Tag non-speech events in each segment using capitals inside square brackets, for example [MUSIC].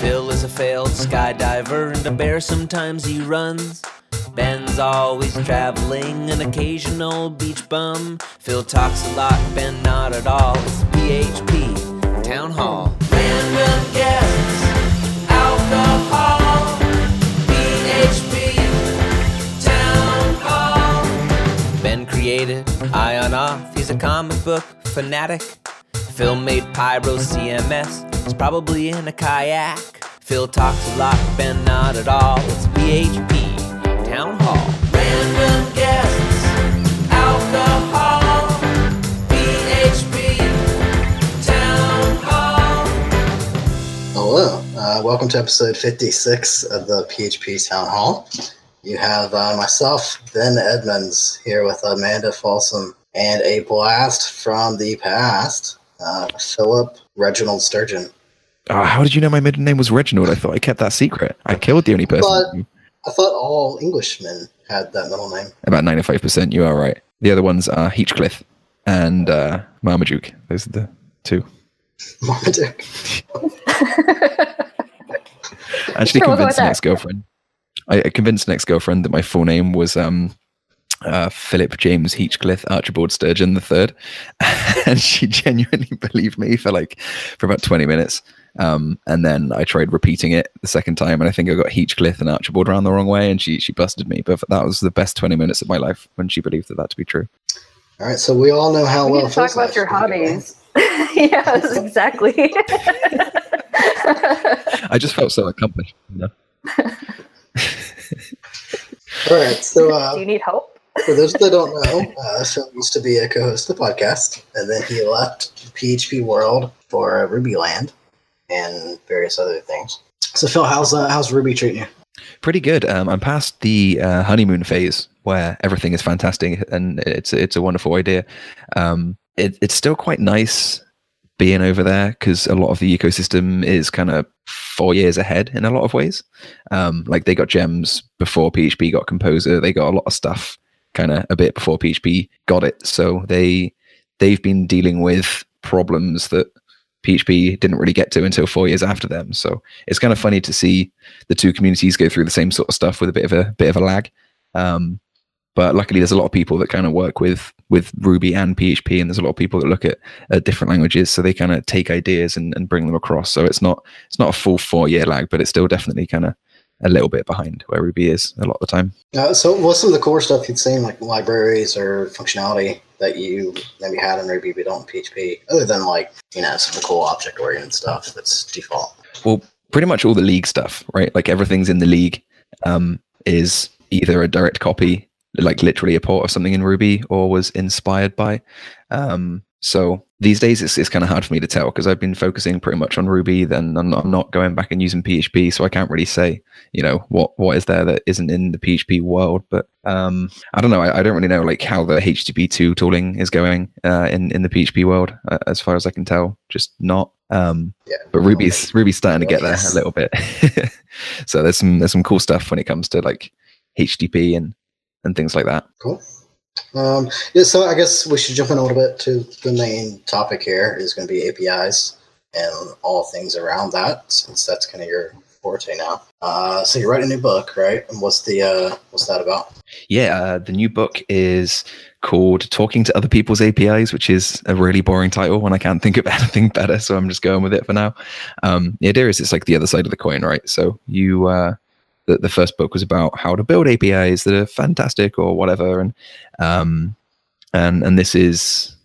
Phil is a failed skydiver, and a bear sometimes he runs. Ben's always traveling, an occasional beach bum. Phil talks a lot, Ben not at all. It's PHP Town Hall. Random guests, alcohol. PHP Town Hall. Ben created Ion Auth, he's a comic book fanatic. Phil made PyroCMS, he's probably in a kayak. Phil talks a lot, Ben not at all. It's PHP Town Hall. Random guests, alcohol. PHP Town Hall. Hello, uh, welcome to episode 56 of the PHP Town Hall. You have uh, myself, Ben Edmunds, here with Amanda Folson, and a blast from the past, uh, Philip Reginald Sturgeon. Oh, how did you know my middle name was Reginald? I thought I kept that secret. I killed the only person. I thought all Englishmen had that middle name. About 95%, you are right. The other ones are Heathcliff and uh, Marmaduke. Those are the two. [LAUGHS] Marmaduke. [LAUGHS] Actually Sure, we'll go with convinced an that. ex girlfriend. I I convinced an ex girlfriend that my full name was um, uh, Philip James Heathcliff Archibald Sturgeon the third, [LAUGHS] and she genuinely [LAUGHS] believed me for like for about twenty minutes. Um, and then I tried repeating it the second time, and I think I got Heathcliff and Archibald around the wrong way, and she she busted me. But that was the best twenty minutes of my life when she believed that that to be true. All right, so we all know how we well need to talk about your life is going. hobbies. [LAUGHS] yes, exactly. I just felt so accomplished. You know? All right, so uh, Do you need help? For those that don't know, uh, Phil used to be a co-host of the podcast, and then he left PHP World for Ruby Land and various other things. So, Phil, how's uh, how's Ruby treating you? pretty good. Um, I'm past the uh, honeymoon phase where everything is fantastic and it's it's a wonderful idea. Um, it, it's still quite nice being over there because a lot of the ecosystem is kind of four years ahead in a lot of ways. Um, like they got gems before PHP got Composer. They got a lot of stuff kind of a bit before PHP got it. So they they've been dealing with problems that PHP didn't really get to until four years after them. So it's kind of funny to see the two communities go through the same sort of stuff with a bit of a bit of a lag. Um, but luckily, there's a lot of people that kind of work with with Ruby and PHP, and there's a lot of people that look at, at different languages, so they kind of take ideas and, and bring them across. So it's not it's not a full four year lag, but it's still definitely kind of a little bit behind where Ruby is a lot of the time. Uh, so, what's some of the core stuff you'd seen, like libraries or functionality that you maybe had in Ruby but don't in PHP, other than like you know some of the cool object-oriented stuff that's default? Well, pretty much all the league stuff, right? Like everything's in the league um, is either a direct copy, like literally a port of something in Ruby, or was inspired by. Um, so these days it's, it's kind of hard for me to tell because I've been focusing pretty much on Ruby. Then I'm not, I'm not going back and using PHP, so I can't really say, you know, what what is there that isn't in the PHP world. But um, I don't know. I, I don't really know like how the HTTP2 tooling is going uh, in in the PHP world, uh, as far as I can tell. Just not. Um, Yeah, but Ruby's Ruby's starting to get there a little bit. [LAUGHS] so there's some there's some cool stuff when it comes to like HTTP and and things like that. Cool. Um, yeah, so I guess we should jump in a little bit to the main topic here is going to be APIs and all things around that, since that's kind of your forte now. Uh, so you're writing a new book, right? And what's the uh, what's that about? Yeah, uh, the new book is called Talking to Other People's APIs, which is a really boring title, and I can't think of [LAUGHS] anything better, so I'm just going with it for now. Um, the idea is it's like the other side of the coin, right? So you, the, first book was about how to build APIs that are fantastic or whatever, and um, and and this is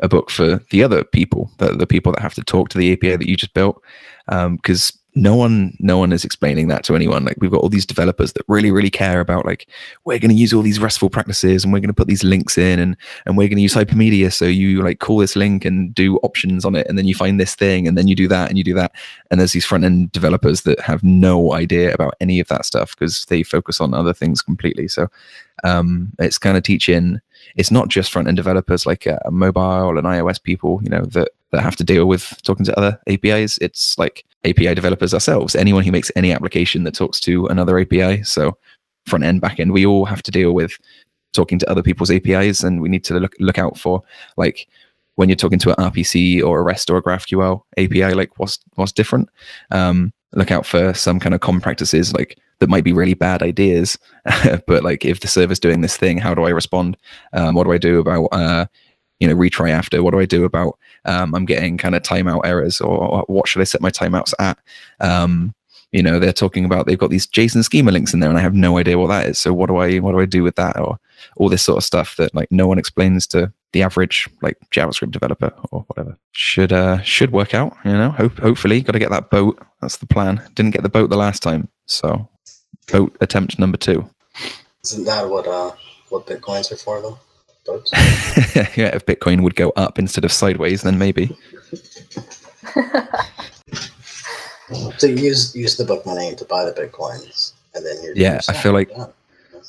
a book for the other people, the, the people that have to talk to the API that you just built, because no one no one is explaining that to anyone. Like we've got all these developers that really really care about like we're going to use all these restful practices and we're going to put these links in and and we're going to use hypermedia. So you like call this link and do options on it and then you find this thing and then you do that and you do that. And there's these front end developers that have no idea about any of that stuff because they focus on other things completely. So um it's kind of teaching it's not just front end developers like uh, mobile and ios people you know that that have to deal with talking to other apis it's like api developers ourselves anyone who makes any application that talks to another api so front end back end we all have to deal with talking to other people's apis and we need to look look out for like when you're talking to an rpc or a rest or a graphql api like what's what's different um look out for some kind of common practices like that might be really bad ideas. [LAUGHS] but like if the server's doing this thing, how do I respond? Um, what do I do about uh, you know retry after? What do I do about um, I'm getting kind of timeout errors, or, or what should I set my timeouts at? Um, you know they're talking about they've got these JSON schema links in there, and I have no idea what that is. So what do I what do I do with that, or all this sort of stuff that like no one explains to the average like JavaScript developer or whatever. Should uh should work out, you know. Hope hopefully got to get that boat. That's the plan. Didn't get the boat the last time, so boat attempt number two. Isn't that what uh what bitcoins are for though? Boats. [LAUGHS] yeah, if Bitcoin would go up instead of sideways, then maybe. [LAUGHS] so you use use the book money to buy the bitcoins, and then you're Yeah, I feel like- Yeah.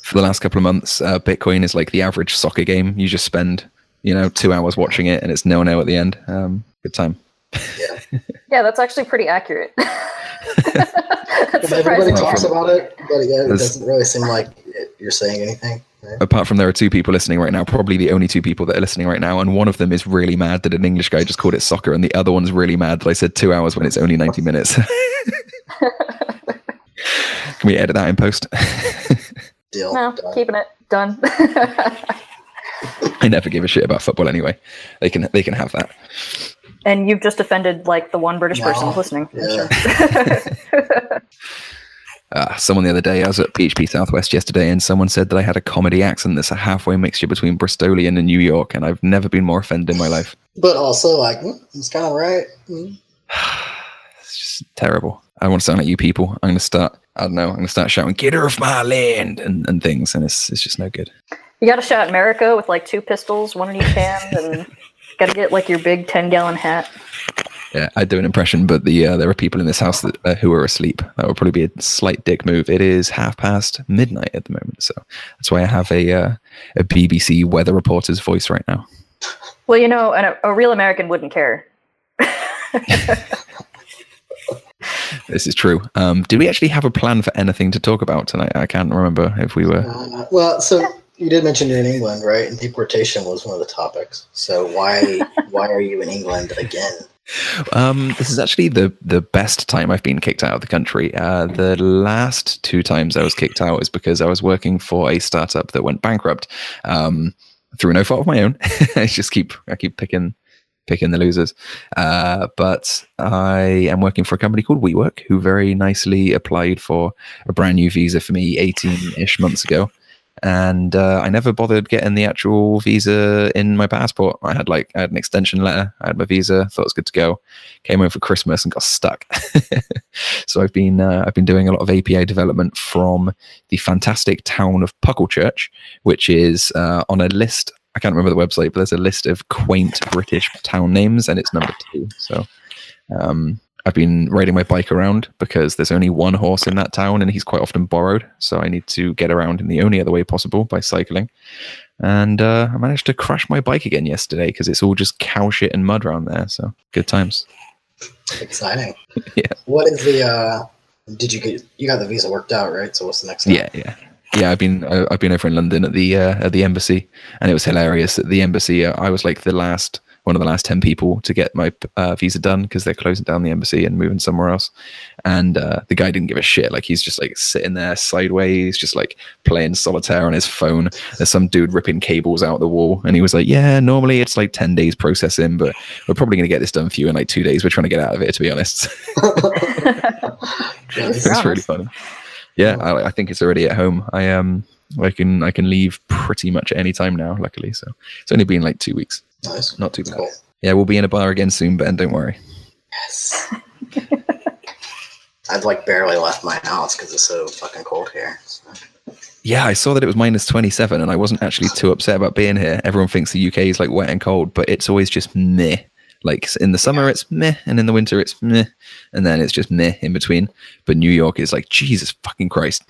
For the last couple of months, uh, Bitcoin is like the average soccer game. You just spend, you know, two hours watching it, and it's no no at the end. Um, good time. yeah. [LAUGHS] yeah, that's actually pretty accurate. Everybody talks about it, but yeah, it doesn't really seem like it, you're saying anything. Right? Apart from there are two people listening right now, probably the only two people that are listening right now, and one of them is really mad that an English guy just called it soccer, and the other one's really mad that I said two hours when it's only ninety minutes. [LAUGHS] Can we edit that in post? Deal. No, Done. keeping it done. [LAUGHS] I never give a shit about football anyway. They can they can have that. and you've just offended like the one British No. person listening. Yeah. [LAUGHS] Uh, someone the other day, I was at PHP Southwest yesterday, and someone said that I had a comedy accent that's a halfway mixture between Bristolian and New York, and I've never been more offended in my life. But also, like, mm, it's kind of right. Mm. [SIGHS] It's just terrible. I want to sound like you people. I'm going to start. I don't know. I'm going to start shouting "Get her off my land" and, and things, and it's it's just no good. You got to shout America with like two pistols, one in each [LAUGHS] hand, and got to get like your big ten gallon hat. Yeah, I do an impression, but the uh, there are people in this house that uh, who are asleep. That would probably be a slight dick move. It is half past midnight at the moment, so that's why I have a uh, a BBC weather reporter's voice right now. Well, you know, and a, a real American wouldn't care. [LAUGHS] This is true. Um, did we actually have a plan for anything to talk about tonight? I can't remember if we were. Uh, well, so you did mention you're in England, right? And deportation was one of the topics. So why why are you in England again? Um, this is actually the the best time I've been kicked out of the country. Uh, the last two times I was kicked out is because I was working for a startup that went bankrupt um, through no fault of my own. [LAUGHS] I just keep I keep picking picking the losers. Uh, but I am working for a company called WeWork, who very nicely applied for a brand new visa for me 18 ish months ago. And uh, I never bothered getting the actual visa in my passport. I had like I had an extension letter. I had my visa. Thought it was good to go. Came home for Christmas and got stuck. [LAUGHS] so I've been uh, I've been doing a lot of API development from the fantastic town of Pucklechurch, which is uh, on a list. I can't remember the website, but there's a list of quaint British town names, and it's number two. So um, I've been riding my bike around because there's only one horse in that town, and he's quite often borrowed. So I need to get around in the only other way possible by cycling. And uh, I managed to crash my bike again yesterday because it's all just cow shit and mud around there. So good times. Exciting. [LAUGHS] Yeah. What is the? uh Did you get? You got the visa worked out, right? So what's the next? Yeah, yeah, yeah. I've been I've been over in London at the uh, at the embassy, and it was hilarious. At the embassy, uh, I was like the last one of the last ten people to get my uh, visa done because they're closing down the embassy and moving somewhere else. And uh, the guy didn't give a shit. Like he's just like sitting there sideways, just like playing solitaire on his phone. There's some dude ripping cables out the wall, and he was like, "Yeah, normally it's like ten days processing, but we're probably going to get this done for you in like two days. We're trying to get out of it, to be honest." [LAUGHS] [LAUGHS] It's really funny. Yeah, I, I think it's already at home. I um, I can I can leave pretty much any time now. Luckily, so it's only been like two weeks. Nice. Not too bad. Cool. Yeah, we'll be in a bar again soon, Ben. Don't worry. Yes. [LAUGHS] I've like barely left my house because it's so fucking cold here. So. Yeah, I saw that it was minus twenty seven, and I wasn't actually too upset about being here. Everyone thinks the UK is like wet and cold, but it's always just meh. Like in the summer it's meh, and in the winter it's meh, and then it's just meh in between. But New York is like Jesus fucking Christ.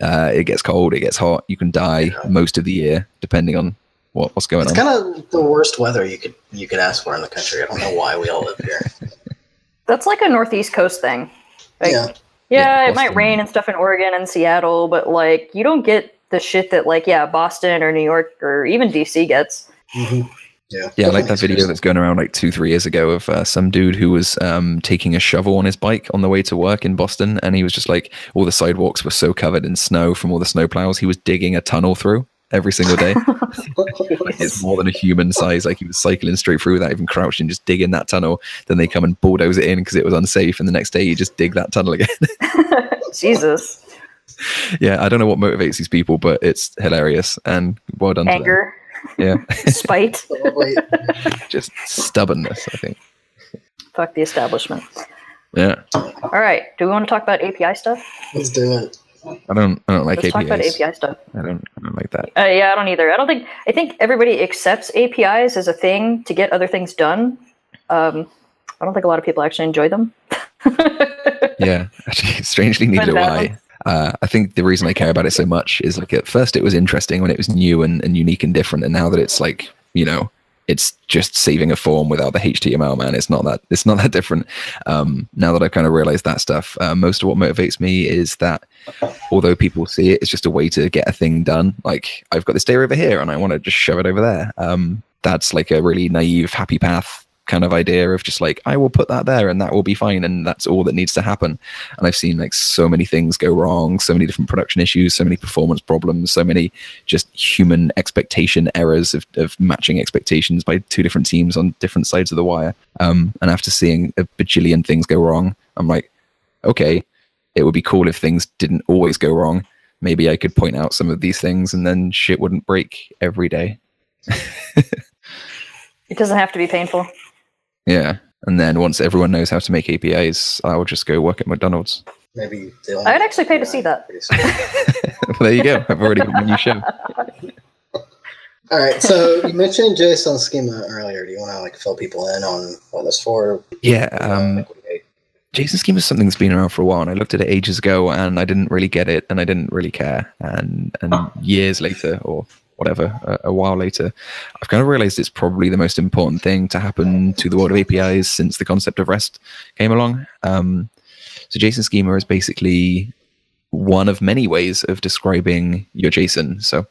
Uh, it gets cold, it gets hot. You can die most of the year depending on what, what's going It's on. It's kind of the worst weather you could you could ask for in the country. I don't know why we all live here. [LAUGHS] That's like a northeast coast thing. Like, yeah. yeah, Yeah, it might rain and stuff in Oregon and Seattle, but like you don't get the shit that like yeah Boston or New York or even DC gets. Mhm. Yeah, Yeah, I like that video that's going around like two, three years ago of uh, some dude who was um, taking a shovel on his bike on the way to work in Boston, and he was just like, all the sidewalks were so covered in snow from all the snow plows. He was digging a tunnel through every single day. [LAUGHS] it's more than a human size. Like he was cycling straight through without even crouching, just digging that tunnel. Then they come and bulldoze it in because it was unsafe, and the next day you just dig that tunnel again. [LAUGHS] [LAUGHS] Jesus. yeah, I don't know what motivates these people, but it's hilarious and well done. to them. Anger, Yeah, spite. [LAUGHS] Just stubbornness. I think. Fuck the establishment. Yeah, All right. Do we want to talk about API stuff? let's do it. I don't. I don't like Let's talk about API stuff. I don't. I don't like that. Uh, yeah, I don't either. I don't think. I think everybody accepts APIs as a thing to get other things done. Um, I don't think a lot of people actually enjoy them. [LAUGHS] Yeah, actually, [LAUGHS] strangely, neither do But, I. Uh, I think the reason I care about it so much is like at first it was interesting when it was new and, and unique and different, and now that it's like you know it's just saving a form without the HTML, man. It's not that it's not that different. Um, now that I've kind of realized that stuff, uh, most of what motivates me is that although people see it, it's just a way to get a thing done. Like I've got this data over here, and I want to just shove it over there. Um, that's like a really naive, happy path kind of idea of just like I will put that there and that will be fine and that's all that needs to happen. And I've seen like so many things go wrong, so many different production issues, so many performance problems, so many just human expectation errors of, of matching expectations by two different teams on different sides of the wire. Um, and after seeing a bajillion things go wrong, I'm like, okay, it would be cool if things didn't always go wrong. Maybe I could point out some of these things and then shit wouldn't break every day. [LAUGHS] It doesn't have to be painful. Yeah. And then once everyone knows how to make APIs, I'll just go work at McDonald's. Maybe. I'd actually pay to see that. [LAUGHS] Well, there you go. I've already got my new show. [LAUGHS] All right, so you mentioned JSON schema earlier. Do you want to like fill people in on what that's for? Yeah. Um, Like, what do you- JSON Schema is something that's been around for a while, and I looked at it ages ago, and I didn't really get it, and I didn't really care. And and years later, or whatever, a, a while later, I've kind of realized it's probably the most important thing to happen to the world of APIs since the concept of REST came along. Um, so JSON Schema is basically one of many ways of describing your JSON. So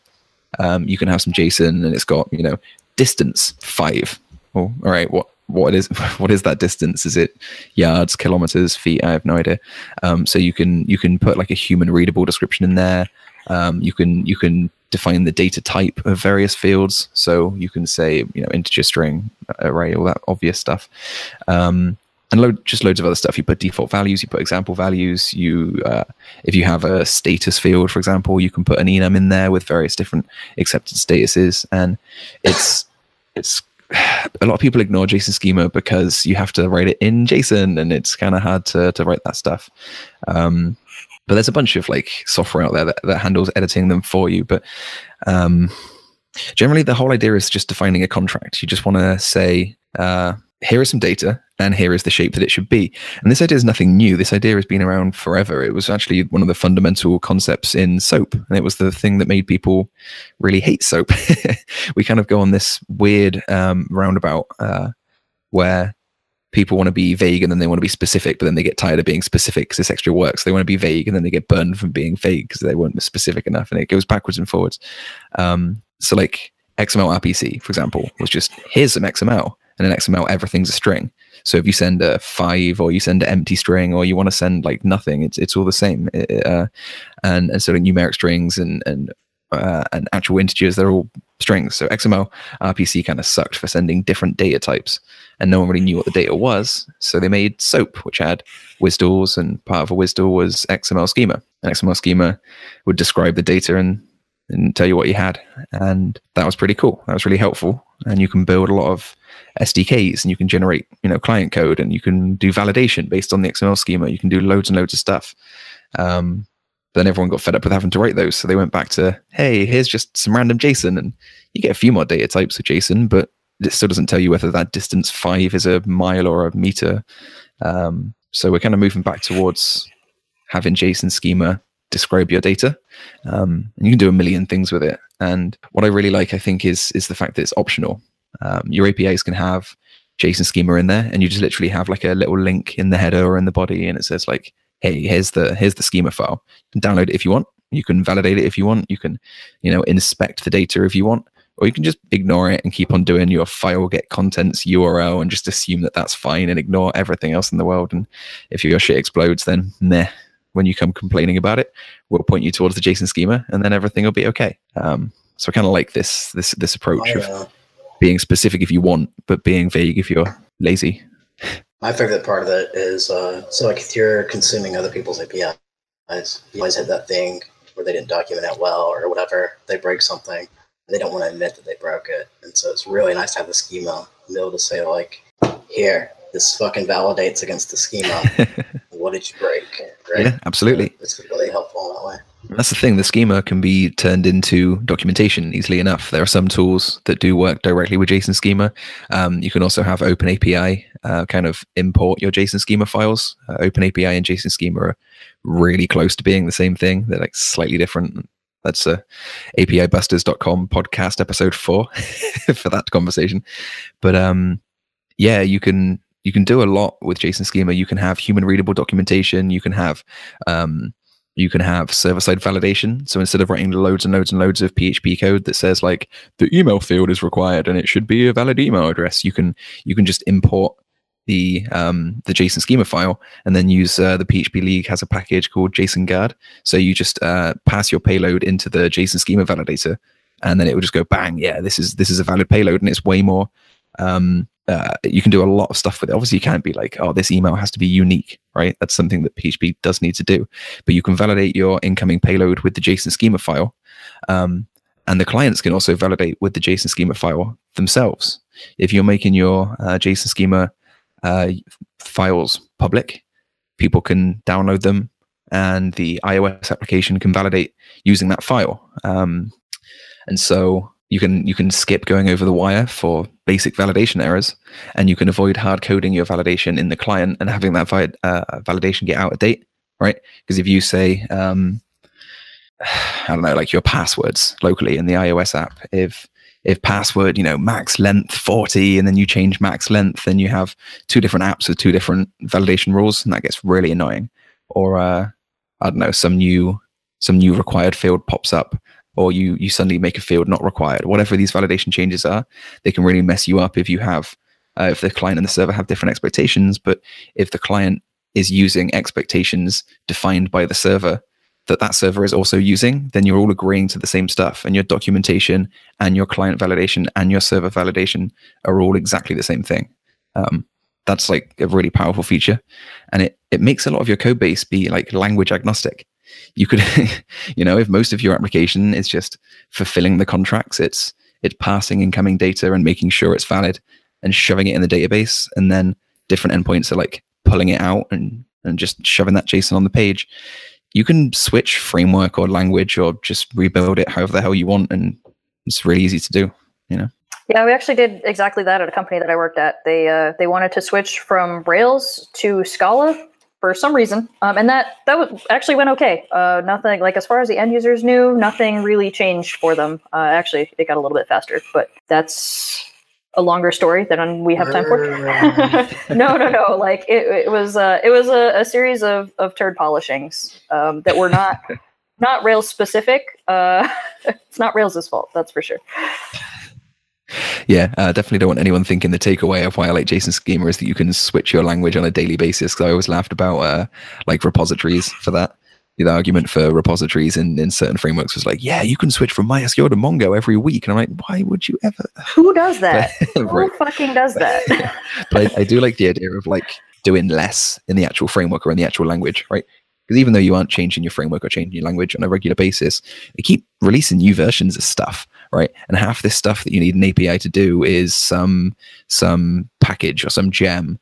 um, you can have some JSON, and it's got you know distance five. Well, all right, what what is [LAUGHS] what is that distance? Is it yards, kilometers, feet? I have no idea. Um, so you can you can put like a human readable description in there. Um, you can you can define the data type of various fields. So you can say you know integer, string, array, all that obvious stuff. Um, and load, just loads of other stuff. You put default values, you put example values. You, uh, if you have a status field, for example, you can put an enum in there with various different accepted statuses, and it's [SIGHS] it's [SIGHS] a lot of people ignore JSON schema because you have to write it in JSON, and it's kind of hard to to write that stuff. Um, but there's a bunch of like software out there that, that handles editing them for you. But um, generally, the whole idea is just defining a contract. You just want to say, uh, here is some data, and here is the shape that it should be. And this idea is nothing new. This idea has been around forever. It was actually one of the fundamental concepts in soap, and it was the thing that made people really hate soap. [LAUGHS] we kind of go on this weird um, roundabout uh, where people want to be vague and then they want to be specific, but then they get tired of being specific because it's extra work. So they want to be vague and then they get burned from being vague because they weren't specific enough, and it goes backwards and forwards. Um, so like XML RPC, for example, was just here's some XML, and in XML everything's a string. So if you send a five or you send an empty string or you want to send like nothing, it's it's all the same. It- uh, and and so like numeric strings and and uh, and actual integers, they're all strings. So XML RPC kind of sucked for sending different data types, and no one really knew what the data was. So they made SOAP, which had WSDLs, and part of a WSDL was XML schema. An XML schema would describe the data and and tell you what you had, and that was pretty cool. That was really helpful, and you can build a lot of SDKs, and you can generate you know client code, and you can do validation based on the XML schema. You can do loads and loads of stuff. Um, then everyone got fed up with having to write those, so they went back to, hey, here's just some random JSON, and you get a few more data types of JSON, but it still doesn't tell you whether that distance five is a mile or a meter. Um, so we're kind of moving back towards having JSON schema describe your data, um, and you can do a million things with it. And what I really like, I think, is is the fact that it's optional. Um, your APIs can have JSON schema in there, and you just literally have like a little link in the header or in the body, and it says like, "Hey, here's the here's the schema file. Download it if you want. You can validate it if you want. You can, you know, inspect the data if you want. Or you can just ignore it and keep on doing your file get contents URL and just assume that that's fine and ignore everything else in the world. And if your shit explodes, then meh. When you come complaining about it, we'll point you towards the JSON schema, and then everything will be okay. Um, so I kind of like this this this approach of being specific if you want, but being vague if you're lazy. my favorite part of it is uh, so like if you're consuming other people's APIs, you always have that thing where they didn't document it well or whatever. They break something, they don't want to admit that they broke it, and so it's really nice to have the schema and be able to say like, "Here, this fucking validates against the schema. [LAUGHS] what did you break?" Right? Yeah, absolutely. It's really helpful in that way. That's the thing. The schema can be turned into documentation easily enough. There are some tools that do work directly with JSON schema. Um, you can also have Open API uh, kind of import your JSON schema files. Uh, Open API and JSON schema are really close to being the same thing. They're like slightly different. That's a APIbusters.com podcast episode four [LAUGHS] for that conversation. But um, yeah, you can you can do a lot with JSON schema. You can have human readable documentation. You can have um, you can have server side validation. So instead of writing loads and loads and loads of PHP code that says like the email field is required and it should be a valid email address, you can you can just import the um, the JSON schema file and then use uh, the PHP League has a package called JSON Guard. So you just uh, pass your payload into the JSON schema validator, and then it will just go bang. Yeah, this is this is a valid payload, and it's way more. Um, uh, you can do a lot of stuff with it. Obviously, you can't be like, oh, this email has to be unique, right? That's something that PHP does need to do. But you can validate your incoming payload with the JSON schema file. Um, and the clients can also validate with the JSON schema file themselves. If you're making your uh, JSON schema uh, files public, people can download them, and the iOS application can validate using that file. Um, and so you can you can skip going over the wire for basic validation errors, and you can avoid hard coding your validation in the client and having that vi- uh, validation get out of date, right? Because if you say um, [SIGHS] I don't know, like your passwords locally in the iOS app, if if password, you know, max length 40 and then you change max length, then you have two different apps with two different validation rules, and that gets really annoying. Or uh, I don't know, some new some new required field pops up, or you you suddenly make a field not required. Whatever these validation changes are, they can really mess you up if you have uh, if the client and the server have different expectations. But if the client is using expectations defined by the server that that server is also using, then you're all agreeing to the same stuff, and your documentation and your client validation and your server validation are all exactly the same thing. Um, that's like a really powerful feature, and it it makes a lot of your code base be like language agnostic. You could, [LAUGHS] you know, if most of your application is just fulfilling the contracts, it's it's passing incoming data and making sure it's valid and shoving it in the database, and then different endpoints are like pulling it out and and just shoving that JSON on the page you can switch framework or language or just rebuild it however the hell you want and it's really easy to do you know Yeah, we actually did exactly that at a company that I worked at. They uh, they wanted to switch from Rails to Scala for some reason, um, and that that was, actually went okay. Uh, nothing like as far as the end users knew, nothing really changed for them. Uh, actually, it got a little bit faster, but that's a longer story than we have time for. [LAUGHS] no, no, no. Like it, it was uh, it was a, a series of, of turd polishings um, that were not [LAUGHS] not Rails specific. Uh, [LAUGHS] it's not Rails' fault, that's for sure. yeah uh, definitely don't want anyone thinking the takeaway of why i like json schema is that you can switch your language on a daily basis because i always laughed about uh, like repositories for that the argument for repositories in, in certain frameworks was like yeah you can switch from mysql to mongo every week and i'm like why would you ever Who does [LAUGHS] that? Right. Who fucking does that? [LAUGHS] but I, I do like the idea of like doing less in the actual framework or in the actual language, right? Because even though you aren't changing your framework or changing your language on a regular basis, they keep releasing new versions of stuff, right? And half this stuff that you need an API to do is some some package or some gem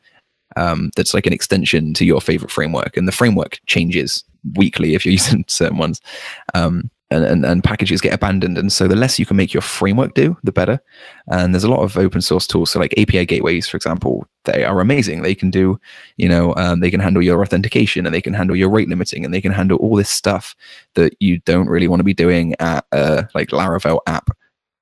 um, that's like an extension to your favorite framework, and the framework changes weekly if you're [LAUGHS] using certain ones. Um, and, and, and packages get abandoned. And so the less you can make your framework do, the better. And there's a lot of open source tools. So like API gateways, for example, they are amazing. They can do, you know, um, they can handle your authentication and they can handle your rate limiting and they can handle all this stuff that you don't really want to be doing at uh, like Laravel app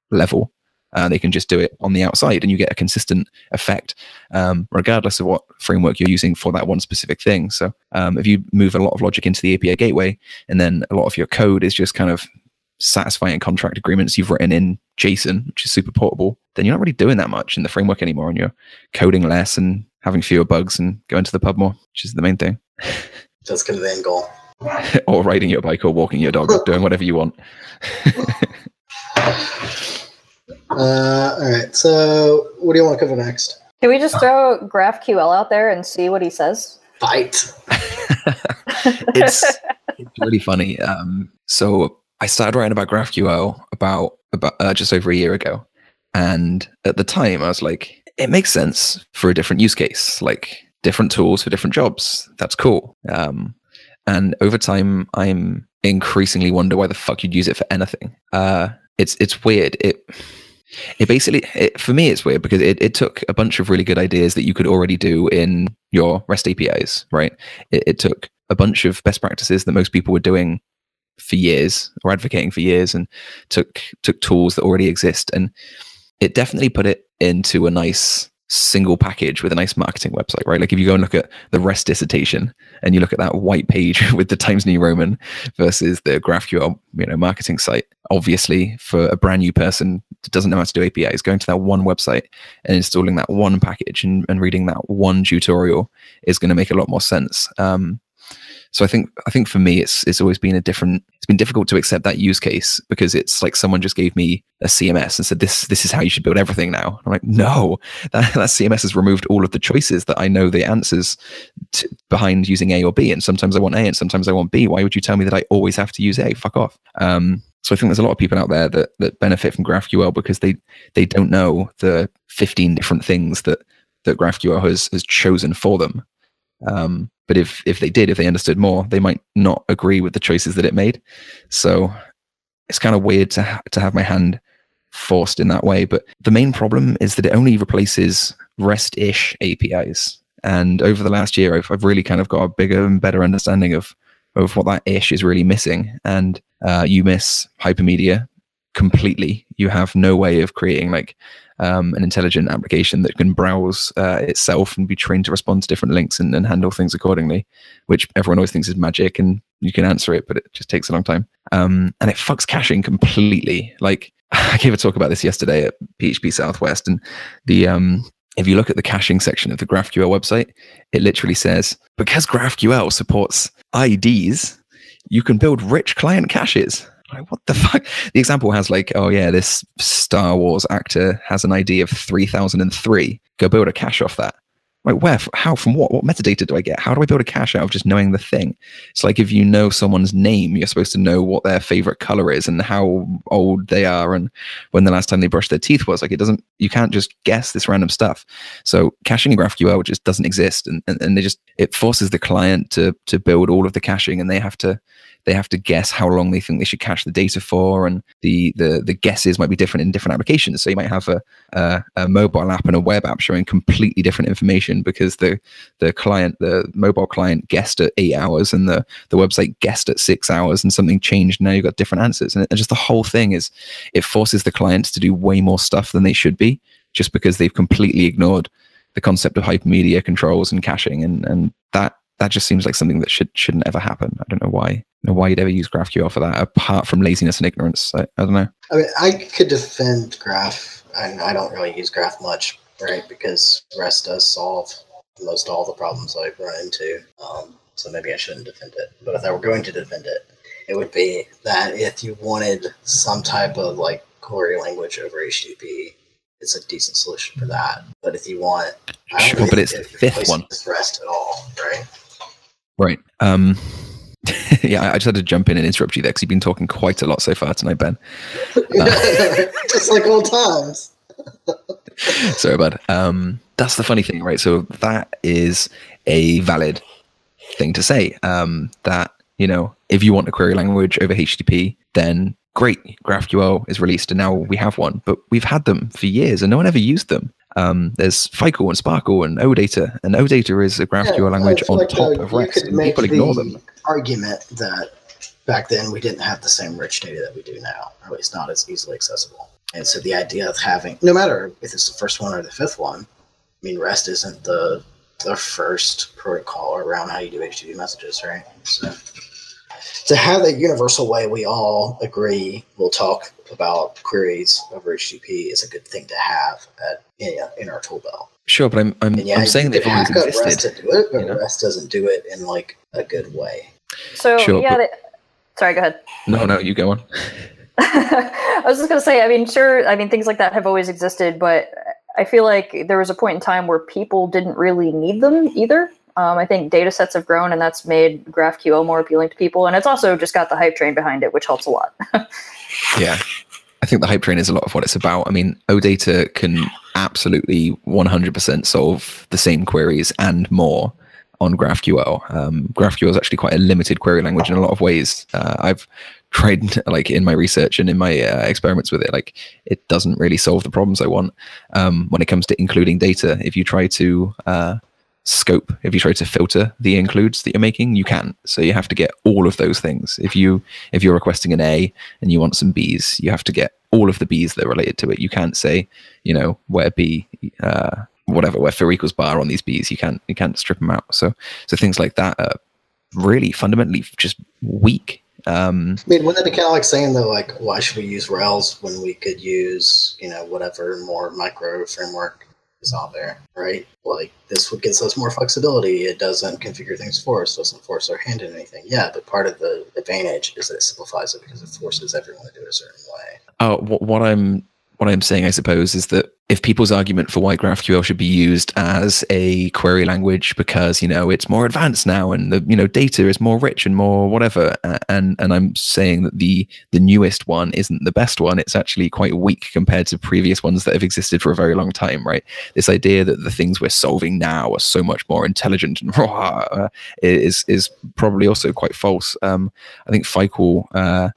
level. Uh, they can just do it on the outside and you get a consistent effect um, regardless of what framework you're using for that one specific thing so um, if you move a lot of logic into the api gateway and then a lot of your code is just kind of satisfying contract agreements you've written in JSON, which is super portable, then you're not really doing that much in the framework anymore, and you're coding less and having fewer bugs and going to the pub more, which is the main thing. [LAUGHS] That's kind of the end goal. or riding your bike or walking your dog, or doing whatever you want. [LAUGHS] Uh, all right. So, what do you want to cover next? Can we just throw GraphQL out there and see what he says? Fight. [LAUGHS] it's, it's really funny. Um, so I started writing about GraphQL about about uh, just over a year ago, and at the time I was like, it makes sense for a different use case, like different tools for different jobs. That's cool. Um, and over time, I'm increasingly wonder why the fuck you'd use it for anything. Uh, it's it's weird. It it basically it, for me it's weird because it, it took a bunch of really good ideas that you could already do in your rest apis right? It, it took a bunch of best practices that most people were doing for years or advocating for years and took took tools that already exist. And it definitely put it into a nice single package with a nice marketing website, right? Like if you go and look at the rest dissertation and you look at that white page [LAUGHS] with the Times New Roman versus the GraphQL, you know, marketing site, obviously for a brand new person that doesn't know how to do APIs, going to that one website and installing that one package and, and reading that one tutorial is going to make a lot more sense. Um, so I think I think for me it's it's always been a different it's been difficult to accept that use case because it's like someone just gave me a CMS and said this this is how you should build everything now. I'm like no [LAUGHS] that, that CMS has removed all of the choices that I know the answers to, behind using A or B and sometimes I want A and sometimes I want B. Why would you tell me that I always have to use A? Fuck off. Um, so I think there's a lot of people out there that that benefit from GraphQL because they they don't know the 15 different things that that GraphQL has has chosen for them. Um, but if if they did, if they understood more, they might not agree with the choices that it made. So it's kind of weird to ha- to have my hand forced in that way. But the main problem is that it only replaces REST-ish APIs. And over the last year, I've, I've really kind of got a bigger and better understanding of of what that ish is really missing. And uh, you miss hypermedia completely. You have no way of creating like um, an intelligent application that can browse uh, itself and be trained to respond to different links and, and, handle things accordingly, which everyone always thinks is magic and you can answer it, but it just takes a long time. Um, and it fucks caching completely. Like [LAUGHS] I gave a talk about this yesterday at PHP Southwest, and the um, if you look at the caching section of the GraphQL website, it literally says because GraphQL supports IDs, you can build rich client caches. Like, what the [LAUGHS] fuck? The example has like, oh yeah, this Star Wars actor has an ID of 3003. Go build a cache off that. Like where, how, from what? What metadata do I get? How do I build a cache out of just knowing the thing? It's like if you know someone's name, you're supposed to know what their favorite color is and how old they are and when the last time they brushed their teeth was. Like it doesn't, you can't just guess this random stuff. So caching in GraphQL just doesn't exist, and, and and they just it forces the client to to build all of the caching, and they have to they have to guess how long they think they should cache the data for, and the the the guesses might be different in different applications. So you might have a, a, a mobile app and a web app showing completely different information because the the client, the mobile client, guessed at eight hours, and the the website guessed at six hours, and something changed. Now you've got different answers, and, it, and just the whole thing is it forces the clients to do way more stuff than they should be, just because they've completely ignored the concept of hypermedia controls and caching, and and that that just seems like something that should shouldn't ever happen. I don't know why. know why you'd ever use GraphQL for that, apart from laziness and ignorance. I, I don't know. I mean, I could defend Graph, and I don't really use Graph much, right? Because REST does solve most all the problems I've run into. Um, so maybe I shouldn't defend it. But if I were going to defend it, it would be that if you wanted some type of like query language over HTTP, it's a decent solution for that. But if you want, I don't Sure, really but it's the fifth one. REST at all, right? Right. Um, [LAUGHS] yeah, I just had to jump in and interrupt you there because you've been talking quite a lot so far tonight, Ben. [LAUGHS] Just like old times. [LAUGHS] Sorry, bud. Um, that's the funny thing, right? So that is a valid thing to say. Um, that you know, if you want a query language over HTTP, then great, GraphQL is released, and now we have one. But we've had them for years, and no one ever used them. Um, there's FIQL and SPARQL and OData, and OData is a GraphQL Yeah, language on like top of could and make people ignore the them. argument that back then we didn't have the same rich data that we do now, or at least not as easily accessible. And so the idea of having, no matter if it's the first one or the fifth one, I mean, REST isn't the the first protocol around how you do HTTP messages, right? So to have a universal way we all agree we'll talk about queries over HTTP is a good thing to have at, in, in our tool belt. Sure, but I'm I'm, And yeah, I'm saying you they've always hack up REST existed. to do it, but you know? REST doesn't do it in like a good way. So Sure, yeah, but- they, sorry, go ahead. No, no, you go on. [LAUGHS] I was just gonna say, I mean, sure, I mean things like that have always existed, but I feel like there was a point in time where people didn't really need them either. Um, I think data sets have grown, and that's made GraphQL more appealing to people, and it's also just got the hype train behind it, which helps a lot. [LAUGHS] Yeah. I think the hype train is a lot of what it's about. I mean, OData can absolutely 100% solve the same queries and more on GraphQL. Um, GraphQL is actually quite a limited query language in a lot of ways. Uh, I've tried, [LAUGHS] like in my research and in my uh, experiments with it, like it doesn't really solve the problems I want um, when it comes to including data. If you try to uh, scope. If you try to filter the includes that you're making you can't. so you have to get all of those things. If you if you're requesting an a and you want some b's you have to get all of the b's that are related to it. You can't say you know where b uh whatever where fir equals bar on these b's. You can't you can't strip them out. So so things like that are really fundamentally just weak. Um I mean, wouldn't that be kind of like saying though, like, why should we use Rails when we could use, you know, whatever more micro framework is out there, right? Like, this would gives us more flexibility. It doesn't configure things for us, doesn't force our hand in anything. Yeah, but part of the advantage is that it simplifies it because it forces everyone to do it a certain way. Uh, oh, what, what I'm what I'm saying, I suppose, is that if people's argument for why GraphQL should be used as a query language because you know it's more advanced now and the you know data is more rich and more whatever, and and I'm saying that the the newest one isn't the best one. It's actually quite weak compared to previous ones that have existed for a very long time, right? This idea that the things we're solving now are so much more intelligent and [LAUGHS] raw uh, is is probably also quite false. Um, I think FIQL uh,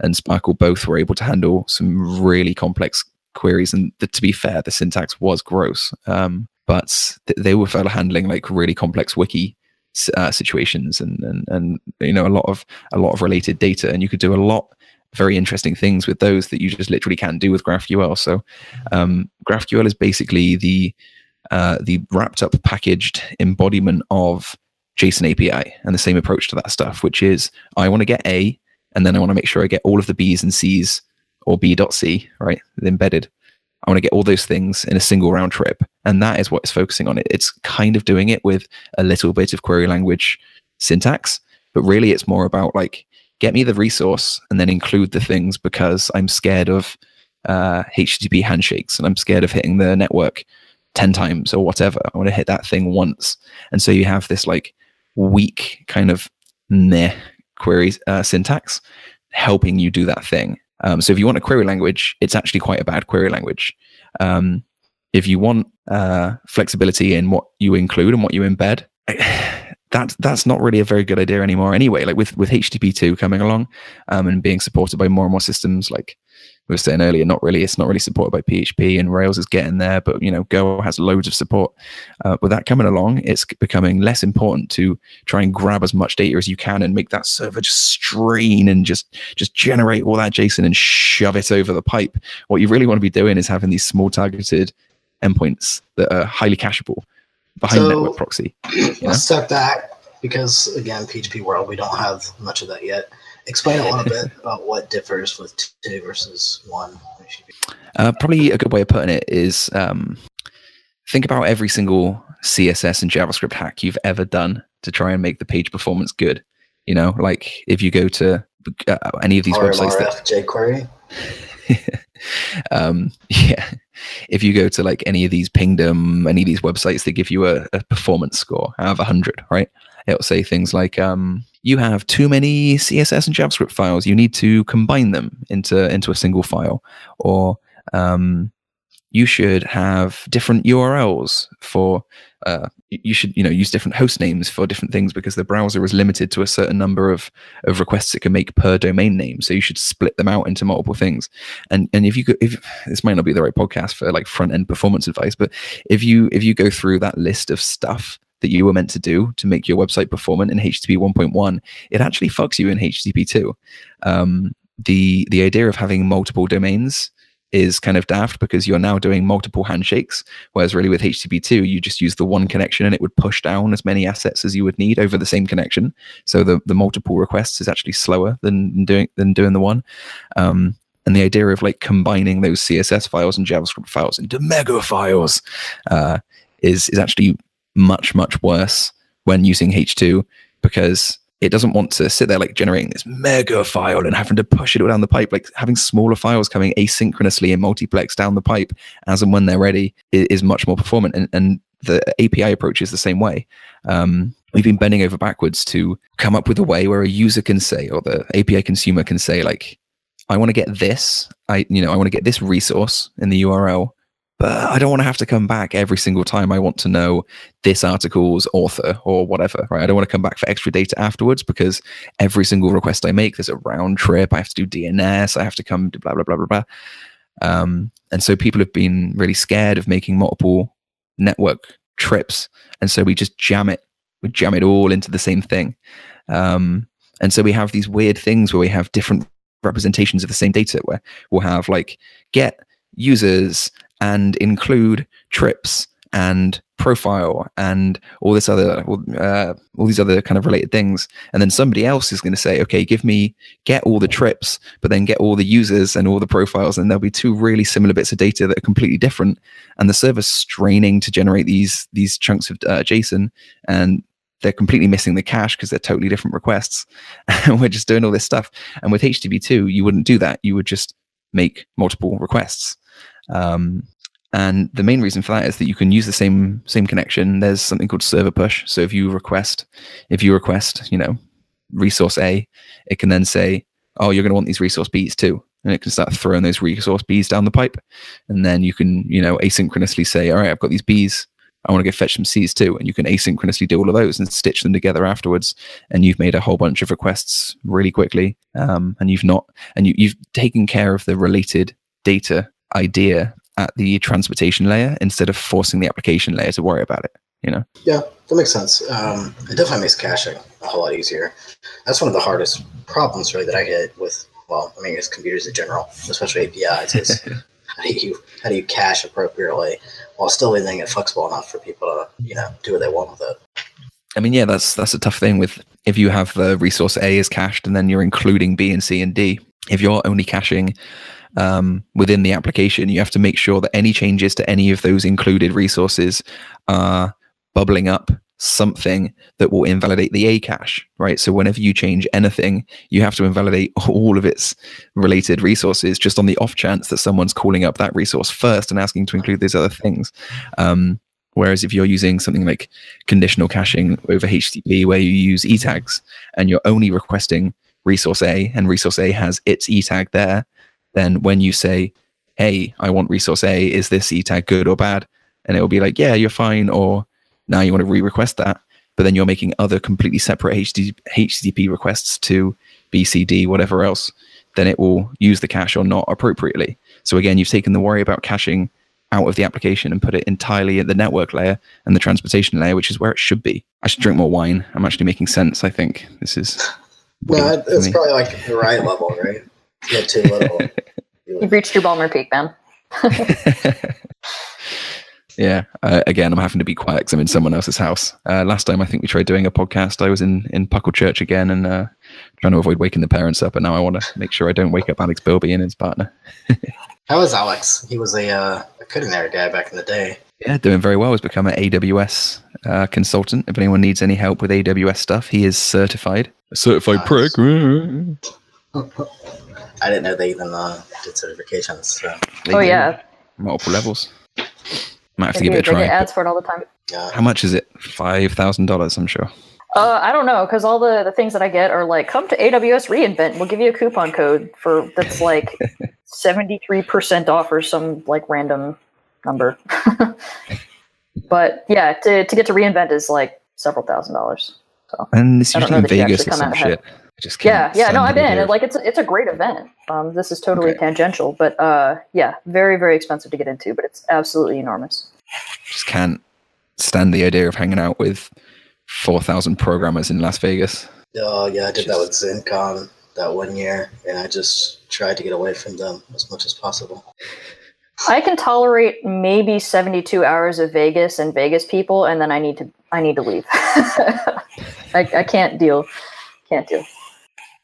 and SPARQL both were able to handle some really complex queries. And the, to be fair, the syntax was gross, um, but th- they were handling like really complex wiki uh, situations and, and and you know a lot of a lot of related data, and you could do a lot very interesting things with those that you just literally can't do with GraphQL. So um, GraphQL is basically the uh, the wrapped up packaged embodiment of JSON API and the same approach to that stuff, which is I want to get A and then I want to make sure I get all of the B's and C's or B.C, right? Embedded. I want to get all those things in a single round trip. And that is what it's focusing on. It. It's kind of doing it with a little bit of query language syntax, but really it's more about like, get me the resource and then include the things because I'm scared of uh, HTTP handshakes and I'm scared of hitting the network 10 times or whatever. I want to hit that thing once. And so you have this like weak kind of meh query uh, syntax helping you do that thing. Um, so if you want a query language, it's actually quite a bad query language. Um, if you want uh, flexibility in what you include and what you embed, [SIGHS] that that's not really a very good idea anymore. Anyway, like with with HTTP two coming along um, and being supported by more and more systems, like we were saying earlier, not really. It's not really supported by PHP, and Rails is getting there. But you know, Go has loads of support. Uh, with that coming along, it's becoming less important to try and grab as much data as you can and make that server just strain and just just generate all that JSON and shove it over the pipe. What you really want to be doing is having these small targeted endpoints that are highly cacheable behind So- network proxy. Let's step back because, again, PHP world, we don't have much of that yet. Explain a little bit [LAUGHS] about what differs with two versus one. Uh, probably a good way of putting it is um, think about every single CSS and JavaScript hack you've ever done to try and make the page performance good. You know, like if you go to uh, any of these websites that jQuery. [LAUGHS] um, yeah, if you go to like any of these Pingdom, any of these websites, they give you a, a performance score out of 100, right? It'll say things like, um, you have too many CSS and JavaScript files. You need to combine them into into a single file, or um, you should have different URLs for. Uh, you should you know use different host names for different things because the browser is limited to a certain number of of requests it can make per domain name. So you should split them out into multiple things. And and if you if this might not be the right podcast for like front end performance advice, but if you if you go through that list of stuff that you were meant to do to make your website performant in HTTP 1.1, it actually fucks you in HTTP 2. Um, the the idea of having multiple domains is kind of daft because you're now doing multiple handshakes. Whereas really with HTTP2, you just use the one connection and it would push down as many assets as you would need over the same connection. So the, the multiple requests is actually slower than doing than doing the one. Um, and the idea of like combining those CSS files and JavaScript files into mega files uh, is is actually much much worse when using H2 because it doesn't want to sit there like generating this mega file and having to push it all down the pipe. Like having smaller files coming asynchronously in multiplex down the pipe as and when they're ready is, is much more performant. And, and the API approach is the same way. Um, we've been bending over backwards to come up with a way where a user can say, or the API consumer can say, like, I want to get this. I, you know, I want to get this resource in the URL but I don't want to have to come back every single time I want to know this article's author or whatever, right? I don't want to come back for extra data afterwards because every single request I make, there's a round trip. I have to do DNS. I have to come to blah, blah, blah, blah, blah. Um, and so people have been really scared of making multiple network trips. And so we just jam it. We jam it all into the same thing. Um, and so we have these weird things where we have different representations of the same data where we'll have like get users and include trips and profile and all this other uh, all these other kind of related things. And then somebody else is going to say okay give me get all the trips but then get all the users and all the profiles. And there'll be two really similar bits of data that are completely different. And the server's straining to generate these these chunks of uh, json and they're completely missing the cache because they're totally different requests. And [LAUGHS] we're just doing all this stuff. And with http2 you wouldn't do that. You would just make multiple requests um, and the main reason for that is that you can use the same same connection. There's something called server push. So if you request, if you request, you know, resource A, it can then say, "Oh, you're going to want these resource Bs too," and it can start throwing those resource Bs down the pipe. And then you can, you know, asynchronously say, "All right, I've got these Bs. I want to go fetch some Cs too," and you can asynchronously do all of those and stitch them together afterwards. And you've made a whole bunch of requests really quickly, um, and you've not, and you, you've taken care of the related data idea at the transportation layer instead of forcing the application layer to worry about it you know? Yeah that makes sense. Um, it definitely makes caching a whole lot easier. That's one of the hardest problems really that i hit with well i mean it's computers in general especially apis is [LAUGHS] how do you how do you cache appropriately while still leaving it flexible enough for people to you know do what they want with it? I mean, yeah, that's that's a tough thing with if you have the resource A is cached and then you're including B and C and D. If you're only caching um, within the application, you have to make sure that any changes to any of those included resources are bubbling up something that will invalidate the A cache, right? So whenever you change anything, you have to invalidate [LAUGHS] all of its related resources just on the off chance that someone's calling up that resource first and asking to include these other things. Um, whereas if you're using something like conditional caching over HTTP where you use E tags and you're only requesting resource A and resource A has its E tag there, then when you say, hey, I want resource A, is this E tag good or bad? And it will be like, yeah, you're fine. Or now you want to re request that. But then you're making other completely separate HTTP requests to BCD, whatever else. Then it will use the cache or not appropriately. So again, you've taken the worry about caching out of the application and put it entirely at the network layer and the transportation layer, which is where it should be. I should drink more wine. I'm actually making sense. I think this is. No, it's probably like the right level, right? Yeah, too little. You've reached your Ballmer peak, man. [LAUGHS] yeah. Uh, again, I'm having to be quiet because I'm in someone else's house. Uh, last time I think we tried doing a podcast, I was in in Pucklechurch again and uh, trying to avoid waking the parents up. And now I want to make sure I don't wake up Alex Bilbie and his partner. [LAUGHS] How was Alex? He was a, uh, a culinary guy back in the day. Yeah, doing very well. He's become an AWS uh, consultant. If anyone needs any help with AWS stuff, he is certified. A certified nice. prick. [LAUGHS] I didn't know they even uh, did certifications. So. Oh yeah, multiple levels. Might have to give it a try. Get ads for it all the time. Yeah. How much is it? Five thousand dollars, I'm sure. Uh, I don't know because all the, the things that I get are like, come to AWS reInvent. We'll give you a coupon code for that's [LAUGHS] like seventy three percent off or some like random number. [LAUGHS] but yeah, to to get to reInvent is like several thousand dollars. So and it's usually in Vegas or some shit just yeah yeah no i've been like it's it's a great event um this is totally okay. tangential but uh yeah very very expensive to get into but it's absolutely enormous just can't stand the idea of hanging out with 4000 programmers in las vegas oh yeah i did just, that with ZendCon that one year, and I just tried to get away from them as much as possible. I can tolerate maybe 72 hours of Vegas and Vegas people, and then I need to I need to leave. [LAUGHS] I, I can't deal. Can't deal.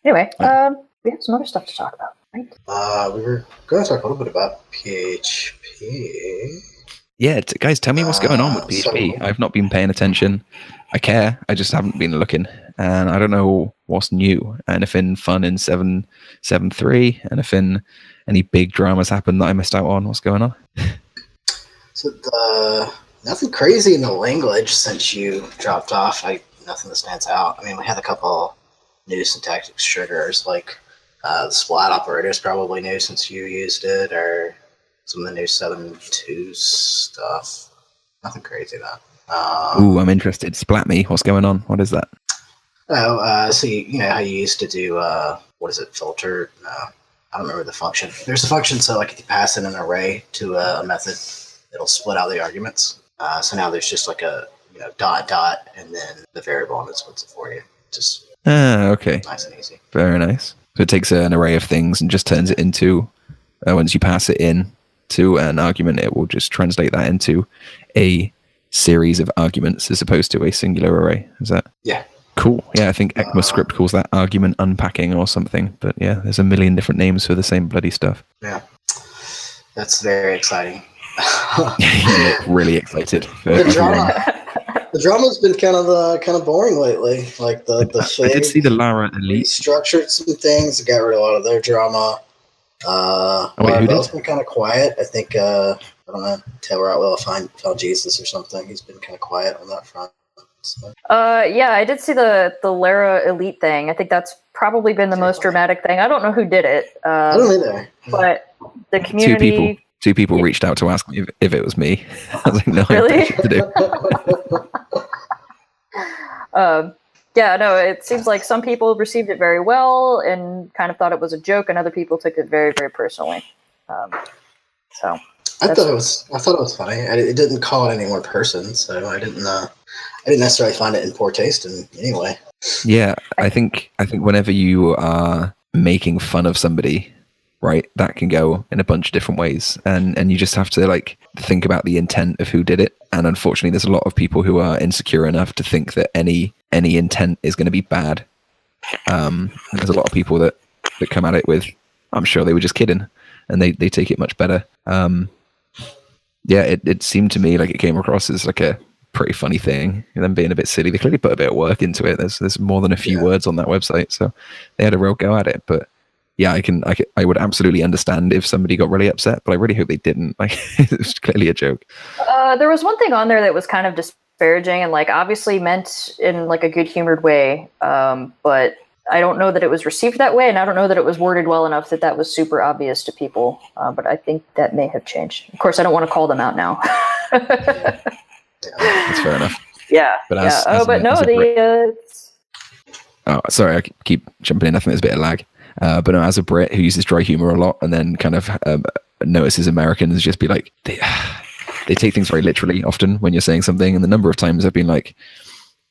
Anyway, um, we have some other stuff to talk about, right? Uh, we were going to talk a little bit about PHP. Yeah, t- guys, tell me what's going on with Uh, PHP. so- I've not been paying attention. I care. I just haven't been looking, and I don't know what's new. Anything fun in seven seven three? Anything? Any big dramas happen that I missed out on? What's going on? So the nothing crazy in the language since you dropped off. I nothing that stands out. I mean, we had a couple new syntactic triggers like uh, the splat operator is probably new since you used it, or some of the new seven two stuff. Nothing crazy though. Um, Ooh, I'm interested. Splat me. What's going on? What is that? Oh, uh, so you, you know how you used to do uh, what is it? Filter? No, I don't remember the function. There's a function so like if you pass in an array to a method, it'll split out the arguments. Uh, so now there's just like a you know dot dot and then the variable and it splits it for you. Just Ah, okay. nice and easy. Very nice. So it takes an array of things and just turns it into, uh, once you pass it in to an argument, it will just translate that into a series of arguments as opposed to a singular array. Is that? Yeah. Cool. Yeah, I think ECMAScript calls that argument unpacking or something. But yeah, there's a million different names for the same bloody stuff. Yeah, that's very exciting. you [LAUGHS] look [LAUGHS] really excited. for the drama, the drama's been kind of uh, kind of boring lately. Like the the I did see the Lara Elite. structured some things, got rid of a lot of their drama. Uh, Oh, wait, who did? been kind of quiet. I think uh, I don't know Taylor Otwell found found Jesus or something. He's been kind of quiet on that front. So, Uh, yeah, I did see the the Lara Elite thing. I think that's probably been the most dramatic thing. I don't know who did it, I don't uh, either. but the community. Two people. Two people reached out to ask me if, if it was me. [LAUGHS] I was like, no, Really? shit to do. [LAUGHS] Um, yeah, no, it seems like some people received it very well and kind of thought it was a joke, and other people took it very, very personally. Um, so, I thought it was. I thought it was funny. I, it didn't call it any one person, so I didn't. Uh, I didn't necessarily find it in poor taste. In anyway, Yeah, I think I think whenever you are making fun of somebody, right, that can go in a bunch of different ways, and and you just have to like think about the intent of who did it. And unfortunately, there's a lot of people who are insecure enough to think that any any intent is going to be bad. Um, there's a lot of people that that come at it with, I'm sure they were just kidding, and they they take it much better. Um, yeah, it, it seemed to me like it came across as like a pretty funny thing. And then being a bit silly. They clearly put a bit of work into it. There's there's more than a few Yeah. words on that website, so they had a real go at it. But yeah, I can I can, I would absolutely understand if somebody got really upset, but I really hope they didn't. [LAUGHS] Like it was clearly a joke. uh, there was one thing on there that was kind of disparaging and like obviously meant in like a good humored way, um, but I don't know that it was received that way, and I don't know that it was worded well enough that that was super obvious to people. Uh, but I think that may have changed. Of course, I don't want to call them out now. [LAUGHS] That's fair enough. [LAUGHS] yeah, But yeah. as- oh, as but a- no, the uh, Oh, sorry, I keep jumping in. I think there's a bit of lag. Uh, but no, as a Brit who uses dry humor a lot and then kind of um, notices Americans just be like, they, [SIGHS] they take things very literally often when you're saying something. And the number of times I've been like,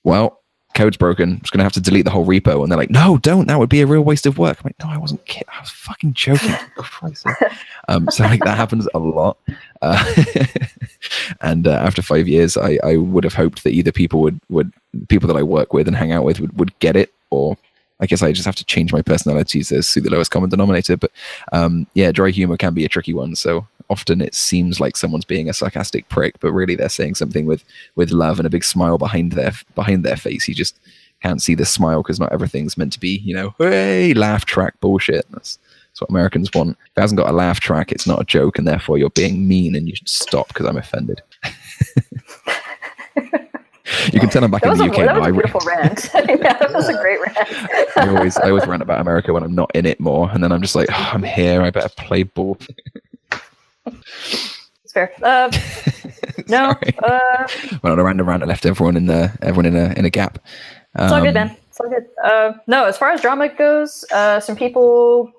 well, code's broken. I'm just going to have to delete the whole repo. And they're like, no, don't. That would be a real waste of work. I'm like, no, I wasn't kidding. I was fucking joking. [LAUGHS] Sake. um, so like that happens a lot. Uh, [LAUGHS] and uh, after five years, I, I would have hoped that either people would, would people that I work with and hang out with would, would get it or I guess I just have to change my personality to suit the lowest common denominator. But um, yeah, dry humor can be a tricky one. So often it seems like someone's being a sarcastic prick, but really they're saying something with with love and a big smile behind their behind their face. You just can't see the smile because not everything's meant to be, you know, hey, laugh track bullshit. That's that's what Americans want. If it hasn't got a laugh track, it's not a joke, and therefore you're being mean, and you should stop because I'm offended. [LAUGHS] you can tell I'm back that in the a, UK [LAUGHS] that was a beautiful rant. yeah, that was a great rant. I always I always rant about America when I'm not in it more, and then I'm just like, oh, I'm here. I better play ball. It's fair. Uh, [LAUGHS] no, uh, Went on a random rant. I left everyone in the everyone in a in a gap. it's all good, Um, man. It's all good. Uh, no, as far as drama goes, uh, some people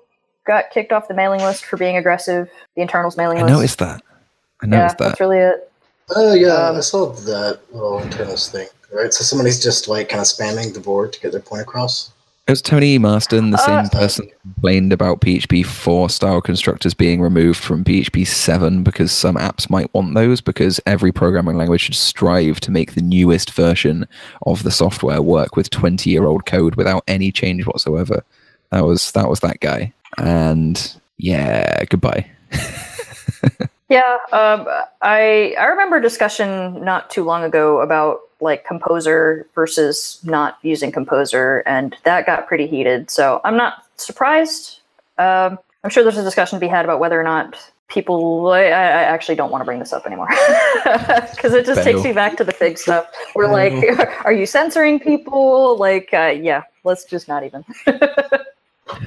got kicked off the mailing list for being aggressive. The internals mailing I list. I noticed that. I yeah, noticed that's really it. Oh yeah, Um, I saw that little internals thing. Right, so somebody's just like kind of spamming the board to get their point across. It was Tony Marston, the Uh, same person who complained about PHP 4 style constructors being removed from PHP 7 because some apps might want those because every programming language should strive to make the newest version of the software work with 20 year old code without any change whatsoever. That was that was that guy. And yeah, goodbye. [LAUGHS] Yeah, um, I I remember a discussion not too long ago about like Composer versus not using Composer, and that got pretty heated. So I'm not surprised. Um, I'm sure there's a discussion to be had about whether or not people. I, I actually don't want to bring this up anymore [LAUGHS] because it just takes me back to the fig stuff. We're like, [LAUGHS] are you censoring people? Like, uh, yeah, let's just not even. [LAUGHS]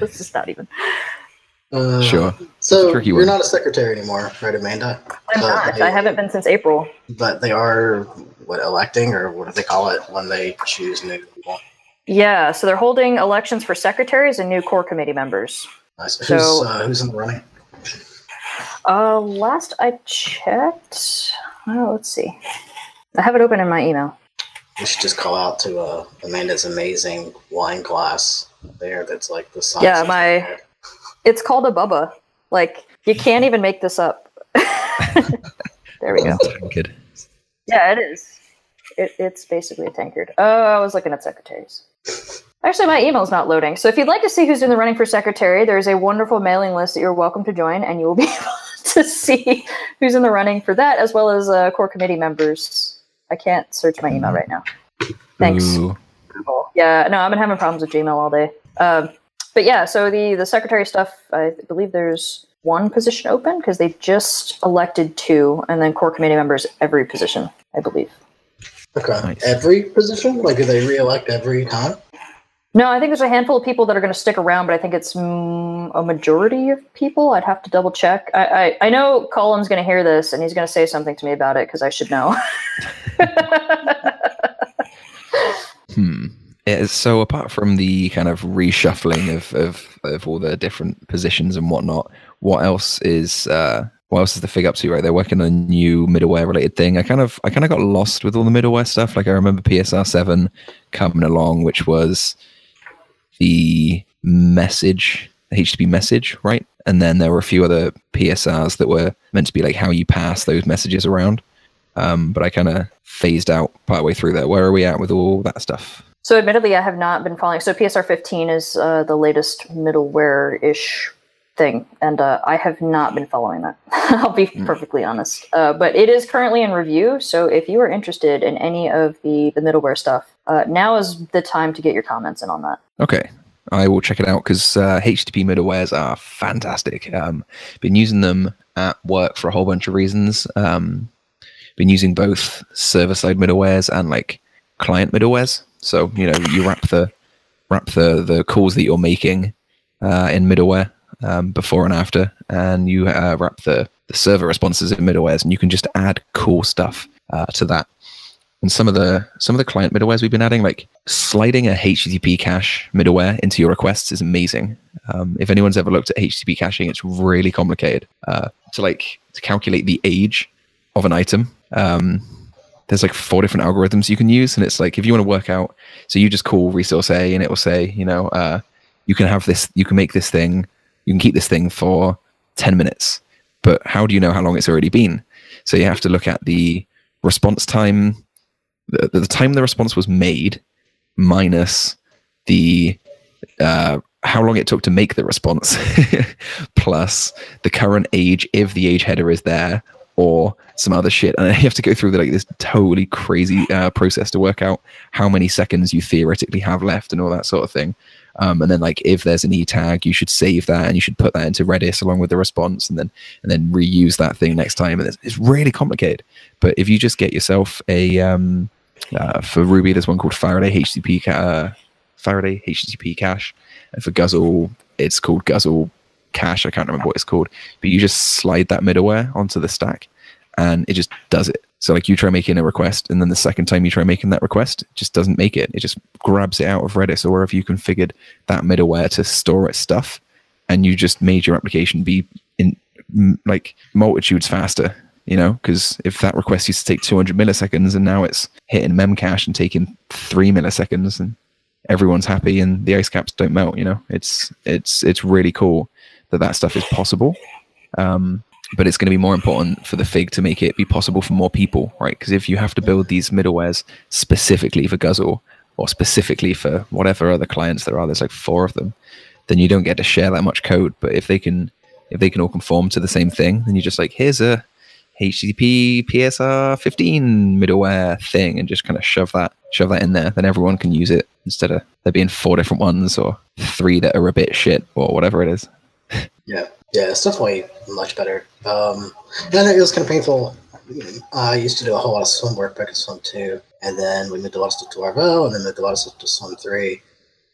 let's just not even. Uh, Sure. So Tricky you're one. not a secretary anymore, right, Amanda? I'm But not. they- I haven't been since April. But they are what electing, or what do they call it when they choose new people? Yeah, so they're holding elections for secretaries and new core committee members. Nice. Who's So- uh, who's in the running? Uh, last I checked, oh, let's see. I have it open in my email. We should just call out to uh, Amanda's amazing wine glass there. That's like the size. Yeah, of- my- It's called a Bubba. Like you can't even make this up. [LAUGHS] there we go. Good. Yeah, it is. It, it's basically a tankard. Oh, I was looking at secretaries. Actually, my email's not loading. So if you'd like to see who's in the running for secretary, there's a wonderful mailing list that you're welcome to join, and you will be [LAUGHS] able to see who's in the running for that, as well as uh, core committee members. I can't search my email right now. Thanks. Ooh. Yeah, no, I've been having problems with Gmail all day. Um, but yeah, so the the secretary stuff, I believe there's one position open because they just elected two, and then core committee members every position, I believe. Okay. Nice. Every position? Like, do they re-elect every time? No, I think there's a handful of people that are going to stick around, but I think it's mm, a majority of people. I'd have to double check. I I, I know Colin's going to hear this, and he's going to say something to me about it because I should know. [LAUGHS] Hmm. So apart from the kind of reshuffling of, of, of all the different positions and whatnot, what else is uh, what else is the fig up to? Right, they're working on a new middleware related thing. I kind of I kind of got lost with all the middleware stuff. Like I remember PSR seven coming along, which was the message, HTTP message, right? And then there were a few other PSRs that were meant to be like how you pass those messages around. Um, but I kind of phased out partway through there. Where are we at with all that stuff? So, admittedly, I have not been following. So, PSR 15 is uh, the latest middleware ish thing, and uh, I have not been following that. [LAUGHS] I'll be perfectly honest. Uh, but it is currently in review. So, if you are interested in any of the, the middleware stuff, uh, now is the time to get your comments in on that. Okay, I will check it out because uh, HTTP middlewares are fantastic. Um, been using them at work for a whole bunch of reasons. Um, been using both server side middlewares and like client middlewares. So you know you wrap the wrap the the calls that you're making uh, in middleware um, before and after, and you uh, wrap the the server responses in middlewares, and you can just add cool stuff uh, to that. And some of the some of the client middlewares we've been adding, like sliding a HTTP cache middleware into your requests, is amazing. Um, if anyone's ever looked at HTTP caching, it's really complicated uh, to like to calculate the age of an item. Um, there's like four different algorithms you can use, and it's like if you want to work out, so you just call resource A, and it will say, you know, uh, you can have this, you can make this thing, you can keep this thing for ten minutes, but how do you know how long it's already been? So you have to look at the response time, the, the time the response was made, minus the uh, how long it took to make the response, [LAUGHS] plus the current age if the age header is there, or some other shit. And you have to go through like this totally crazy uh, process to work out how many seconds you theoretically have left and all that sort of thing. Um, and then like if there's an e tag, you should save that and you should put that into Redis along with the response, and then and then reuse that thing next time. And it's, it's really complicated. But if you just get yourself a um, uh, for Ruby, there's one called Faraday HTTP uh, Faraday HTTP cache, and for Guzzle, it's called Guzzle cache. I can't remember what it's called, but you just slide that middleware onto the stack, and it just does it. So like you try making a request, and then the second time you try making that request, it just doesn't make it. It just grabs it out of Redis or wherever you configured that middleware to store its stuff, and you just made your application be in like multitudes faster. You know, because if that request used to take 200 milliseconds and now it's hitting memcache and taking three milliseconds, and everyone's happy and the ice caps don't melt. You know, it's it's it's really cool that that stuff is possible. Um, but it's going to be more important for the fig to make it be possible for more people, right? Because if you have to build these middlewares specifically for Guzzle or specifically for whatever other clients there are, there's like four of them, then you don't get to share that much code. But if they can, if they can all conform to the same thing, then you're just like, here's a HTTP PSR 15 middleware thing, and just kind of shove that, shove that in there. Then everyone can use it instead of there being four different ones or three that are a bit shit or whatever it is. Yeah, yeah, it's definitely much better. Um, and it was kind of painful. I used to do a whole lot of Slim work back in Slim 2, and then we moved a lot of stuff to Laravel, and then moved a lot of stuff to Slim 3.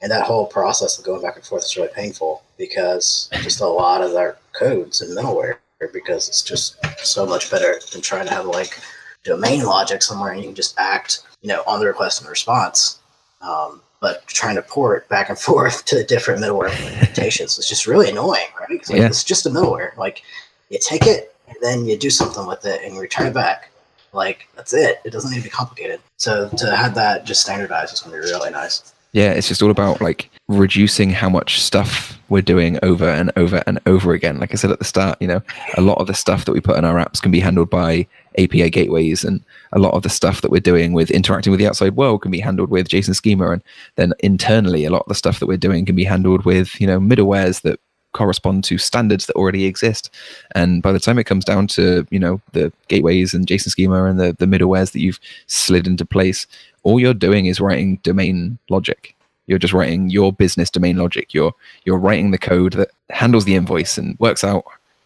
And that whole process of going back and forth is really painful because just a lot of our codes and middleware, because it's just so much better than trying to have like domain logic somewhere and you can just act, you know, on the request and response. Um, but trying to port back and [LAUGHS] forth to different middleware implementations is just really annoying, right? It's, like, Yeah. it's just a middleware. Like you take it and then you do something with it and you return it back. Like that's it. It doesn't need to be complicated. So to have that just standardized is going to be really nice. Yeah, it's just all about like reducing how much stuff we're doing over and over and over again. Like I said at the start, you know, a lot of the stuff that we put in our apps can be handled by API gateways, and a lot of the stuff that we're doing with interacting with the outside world can be handled with JSON schema. And then internally, a lot of the stuff that we're doing can be handled with, you know, middlewares that correspond to standards that already exist. And by the time it comes down to, you know, the gateways and JSON schema and the, the middlewares that you've slid into place, all you're doing is writing domain logic. You're just writing your business domain logic. You're you're writing the code that handles the invoice and works out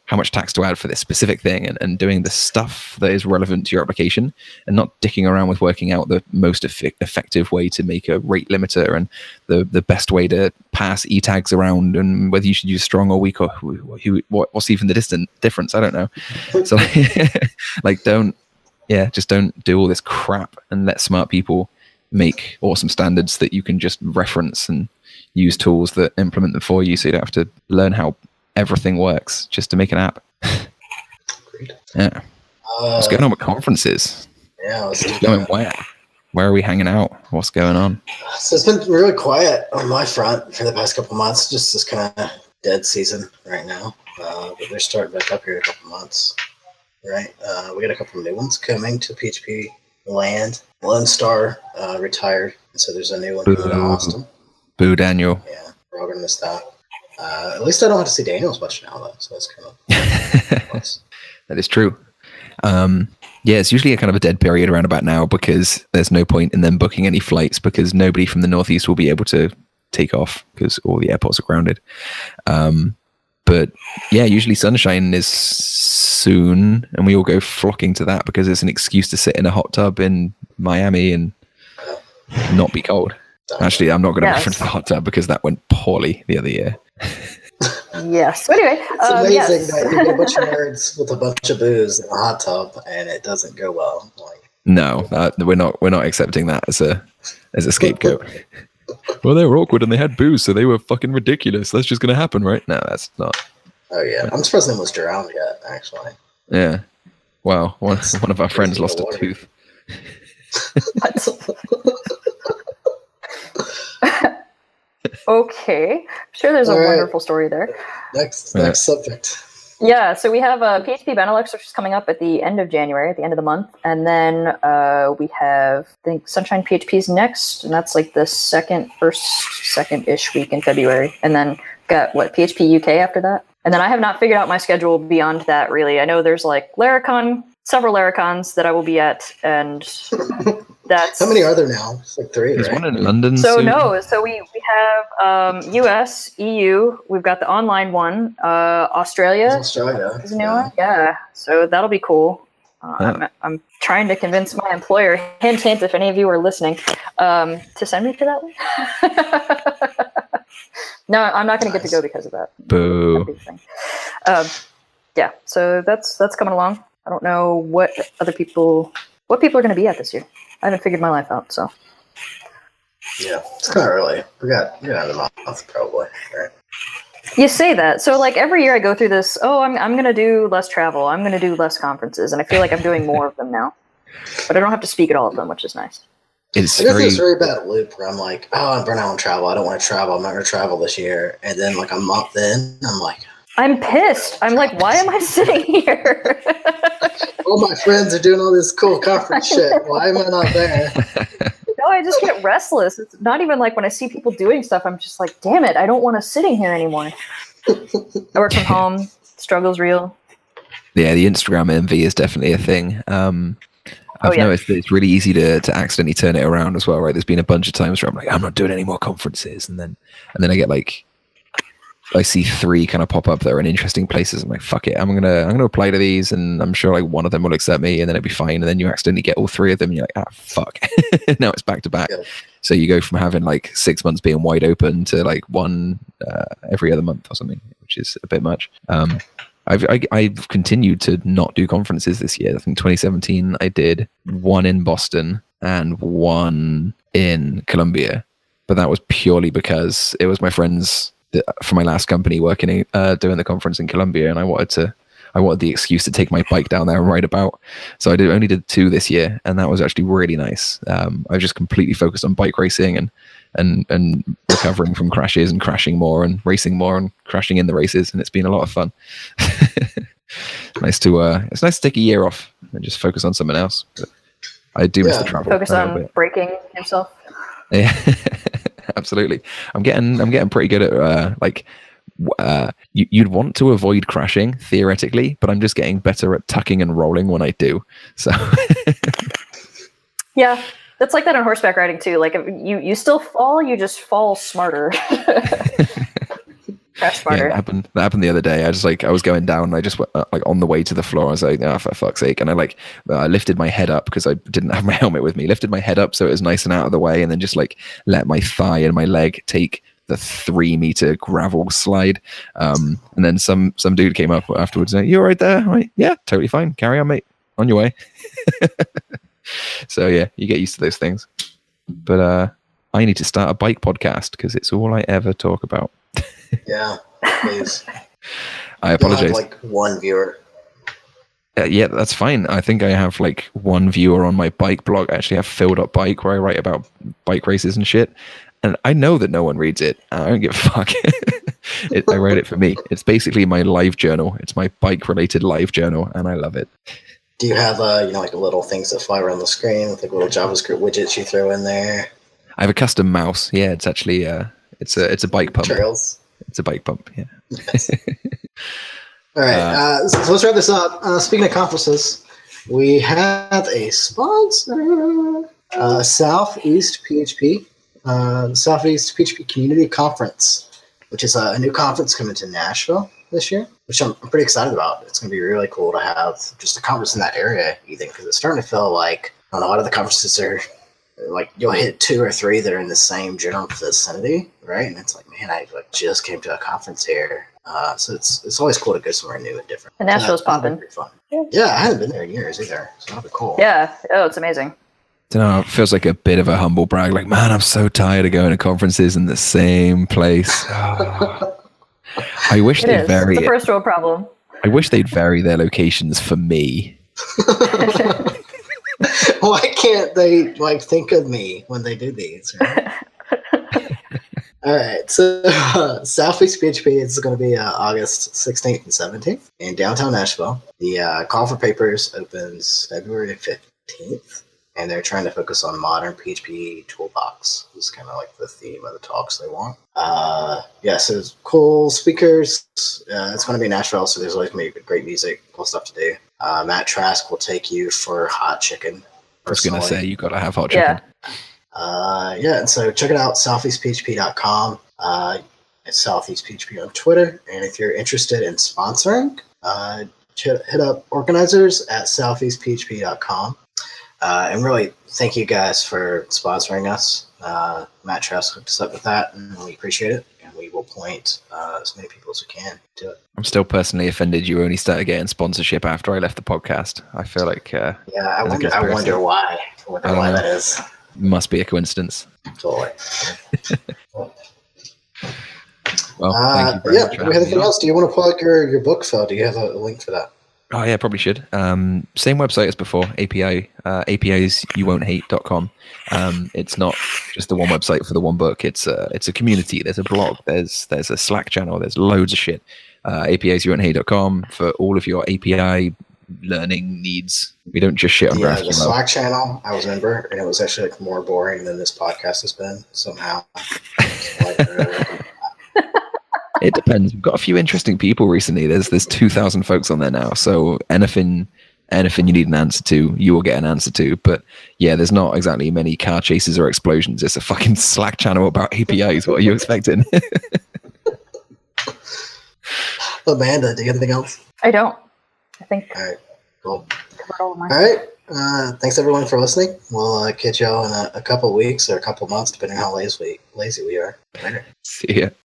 how much tax to add for this specific thing and, and doing the stuff that is relevant to your application and not dicking around with working out the most effi- effective way to make a rate limiter and the, the best way to pass e tags around and whether you should use strong or weak or who, who, what, what's even the distant difference. I don't know. So like, [LAUGHS] like don't yeah, just don't do all this crap and let smart people make awesome standards that you can just reference and use tools that implement them for you so you don't have to learn how everything works just to make an app. Agreed. [LAUGHS] Yeah. Uh, What's going on with conferences? Yeah, let's Going where? Where are we hanging out? What's going on? So it's been really quiet on my front for the past couple months. Just this kind of dead season right now. Uh, but they're starting back up here in a couple months. Right. Uh, we got a couple new ones coming to PHP land. Lone Star uh, retired, so there's a new one Boo. Austin. Boo, Daniel. Yeah, we're all gonna miss that. Uh, at least I don't have to see Daniels much now, though. So that's kind of [LAUGHS] that nice. is true. Um, yeah, it's usually a kind of a dead period around about now because there's no point in them booking any flights because nobody from the northeast will be able to take off because all the airports are grounded. Um, but yeah, usually sunshine is soon, and we all go flocking to that because it's an excuse to sit in a hot tub in Miami and not be cold. Actually, I'm not going to Yes. reference the hot tub because that went poorly the other year. Yes. So anyway, It's um, amazing yes. that you get a bunch of [LAUGHS] nerds with a bunch of booze in a hot tub, and it doesn't go well. Like, No, uh, we're not. We're not accepting that as a as a scapegoat. [LAUGHS] well, they were awkward and they had booze, so they were fucking ridiculous. That's just going to happen, right? No, that's not. oh yeah, I'm surprised no one's drowned yet. Actually, Yeah. Wow. One, one of our friends lost a water. tooth. [LAUGHS] okay. I'm sure there's a All right. wonderful story there. next Yeah. next subject. Yeah, so we have uh, PHP Benelux, which is coming up at the end of January, at the end of the month, and then uh, we have I think Sunshine PHP's next, and that's like the second, first, second-ish week in February, and then got what PHP UK after that, and then I have not figured out my schedule beyond that. Really, I know there's like Laracon, several Laracons that I will be at, and [LAUGHS] that's How many are there now? It's like three, There's right? one in London. so soon. no, so we we have um, US, EU, we've got the online one, uh, Australia. It's Australia. Is a new one? Yeah. So that'll be cool. Uh, Yeah. I'm, I'm trying to convince my employer, hint, hint, if any of you are listening, um, to send me to that one. [LAUGHS] no, I'm not going to get to go because of that. Boo. That'd be the thing. Um, yeah. So that's that's coming along. I don't know what other people, what people are going to be at this year. I haven't figured my life out. So Yeah, it's kind of early. We got we got another month probably. Right? you say that. So like every year I go through this. Oh, I'm I'm going to do less travel. I'm going to do less conferences, and I feel like I'm doing more of them now. But I don't have to speak at all of them, which is nice. it's I guess very it's very bad loop where I'm like, oh, I'm burnt out on travel. I don't want to travel. I'm not going to travel this year. And then like a month in, I'm like, I'm pissed. I'm like, why am I [LAUGHS] sitting here? all my friends are doing all this cool [LAUGHS] conference shit. Why am I not there? no, I just get restless. It's not even like when I see people doing stuff, I'm just like, damn it, I don't want to sitting here anymore. I work from home. Struggle's real. yeah the instagram envy is definitely a thing um Oh, I've yeah. noticed that it's really easy to, to accidentally turn it around as well, right? There's been a bunch of times where I'm like, I'm not doing any more conferences, and then and then I get like, I see three kind of pop up that are in interesting places. I'm like, fuck it, I'm gonna I'm gonna apply to these, and I'm sure like one of them will accept me, and then it'll be fine. And then you accidentally get all three of them, and you're like, ah, fuck. [LAUGHS] now it's back to back. Yeah. So you go from having like six months being wide open to like one uh, every other month or something, which is a bit much. Um, I've I, I've continued to not do conferences this year. I think 2017 I did one in Boston and one in Columbia, but that was purely because it was my friends that, from my last company working in, uh, doing the conference in Columbia, and I wanted to. I wanted the excuse to take my bike down there and ride about. So I did, only did two this year, and that was actually really nice. Um, I was just completely focused on bike racing and and and recovering from crashes and crashing more and racing more and crashing in the races, and it's been a lot of fun. [LAUGHS] nice to uh, it's nice to take a year off and just focus on something else. But I do miss the travel. Focus on breaking himself. [LAUGHS] Yeah, absolutely. I'm getting I'm getting pretty good at uh, like uh, you, you'd want to avoid crashing theoretically, but I'm just getting better at tucking and rolling when I do. So [LAUGHS] Yeah, that's like that in horseback riding too. Like if you you still fall, you just fall smarter. [LAUGHS] Yeah, that happened. That happened the other day. I just like I was going down. And I just went uh, like on the way to the floor. I was like, oh, for fuck's sake! And I like uh, lifted my head up because I didn't have my [LAUGHS] helmet with me. Lifted my head up so it was nice and out of the way, and then just like let my thigh and my leg take the three meter gravel slide. Um, and then some some dude came up afterwards. And, you all right there? I'm yeah, totally fine. Carry on, mate. On your way. [LAUGHS] so yeah, you get used to those things. But uh, I need to start a bike podcast because it's all I ever talk about. [LAUGHS] Yeah, please. [LAUGHS] I apologize. like one viewer. Uh, yeah, that's fine. I think I have like one viewer on my bike blog. I actually have filled up bike where I write about bike races and shit. And I know that no one reads it. I don't give a [LAUGHS] fuck. it, I write it for me. It's basically my live journal. It's my bike related live journal, and I love it. Do you have uh, you know, like little things that fly around the screen with like little JavaScript widgets you throw in there? I have a custom mouse. Yeah, it's actually uh, it's a it's a bike pump. Trails. It's a bike pump. Yeah. [LAUGHS] All right, Uh, uh, so, let's wrap this up. Uh, speaking of conferences, we have a sponsor, uh, Southeast PHP, uh, Southeast PHP Community Conference, which is a, a new conference coming to Nashville this year, which I'm, I'm pretty excited about. It's going to be really cool to have just a conference in that area, even because it's starting to feel like I don't know, a lot of the conferences are like you'll hit two or three that are in the same general vicinity, right? And it's like, man, I like just came to a conference here. Uh, so it's it's always cool to go somewhere new and different. And Nashville's So that- popping. Fun. Yeah. Yeah, I haven't been there in years either, so that'll be cool. Yeah. Oh, it's amazing. don't know. It feels like a bit of a humble brag. Like, man, I'm so tired of going to conferences in the same place. [LAUGHS] I wish It they'd is. vary. It's a first world problem. I wish they'd vary their locations for me. [LAUGHS] [LAUGHS] [LAUGHS] Why can't they like think of me when they do these? Right? [LAUGHS] All right, so uh, Southeast PHP is going to be uh, August 16th and 17th in downtown Nashville. The uh, call for papers opens February 15th, and they're trying to focus on modern PHP toolbox. Is kind of like the theme of the talks they want. Uh, yeah, so cool speakers. Uh, it's going to be Nashville, so there's always going to be great music, cool stuff to do. Uh, Matt Trask will take you for hot chicken. I was going to say, you got to have hot chicken. Yeah. Uh, yeah, and so check it out, southeastphp.com. Uh, it's southeastphp on Twitter. And if you're interested in sponsoring, uh, ch- hit up organizers at southeastphp.com. Uh, and really, thank you guys for sponsoring us. Uh, Matt Trask hooked us up with that, and we appreciate it. We will point uh, as many people as we can to it. I'm still personally offended you only started getting sponsorship after I left the podcast. I feel like uh, Yeah, I wonder, I wonder why. I wonder why know. that is. must be a coincidence. Totally. [LAUGHS] Well, Uh, thank you very yeah, do we have anything else? Do you want to plug your, your book, Phil? Do you have a link for that? Oh yeah, probably should. Um, same website as before, API, uh, APIs.you-won't-hate.com. Um, it's not just the one website for the one book. It's a, it's a community. There's a blog. There's there's a Slack channel. There's loads of shit. Uh, APIs.you-won't-hate.com for all of your API learning needs. We don't just shit on Yeah, the. Slack channel, I was member, and it was actually like more boring than this podcast has been somehow. [LAUGHS] Like, It depends. We've got a few interesting people recently. There's there's two thousand folks on there now. So anything anything you need an answer to, you will get an answer to. But yeah, there's not exactly many car chases or explosions. It's a fucking [LAUGHS] Slack channel about APIs. What are you expecting? [LAUGHS] Amanda, do you have anything else? I don't. I think All right, cool. all. All right. Uh, thanks everyone for listening. We'll uh, catch y'all in a, a couple weeks or a couple months, depending on how lazy we, lazy we are. Later. [LAUGHS] See ya.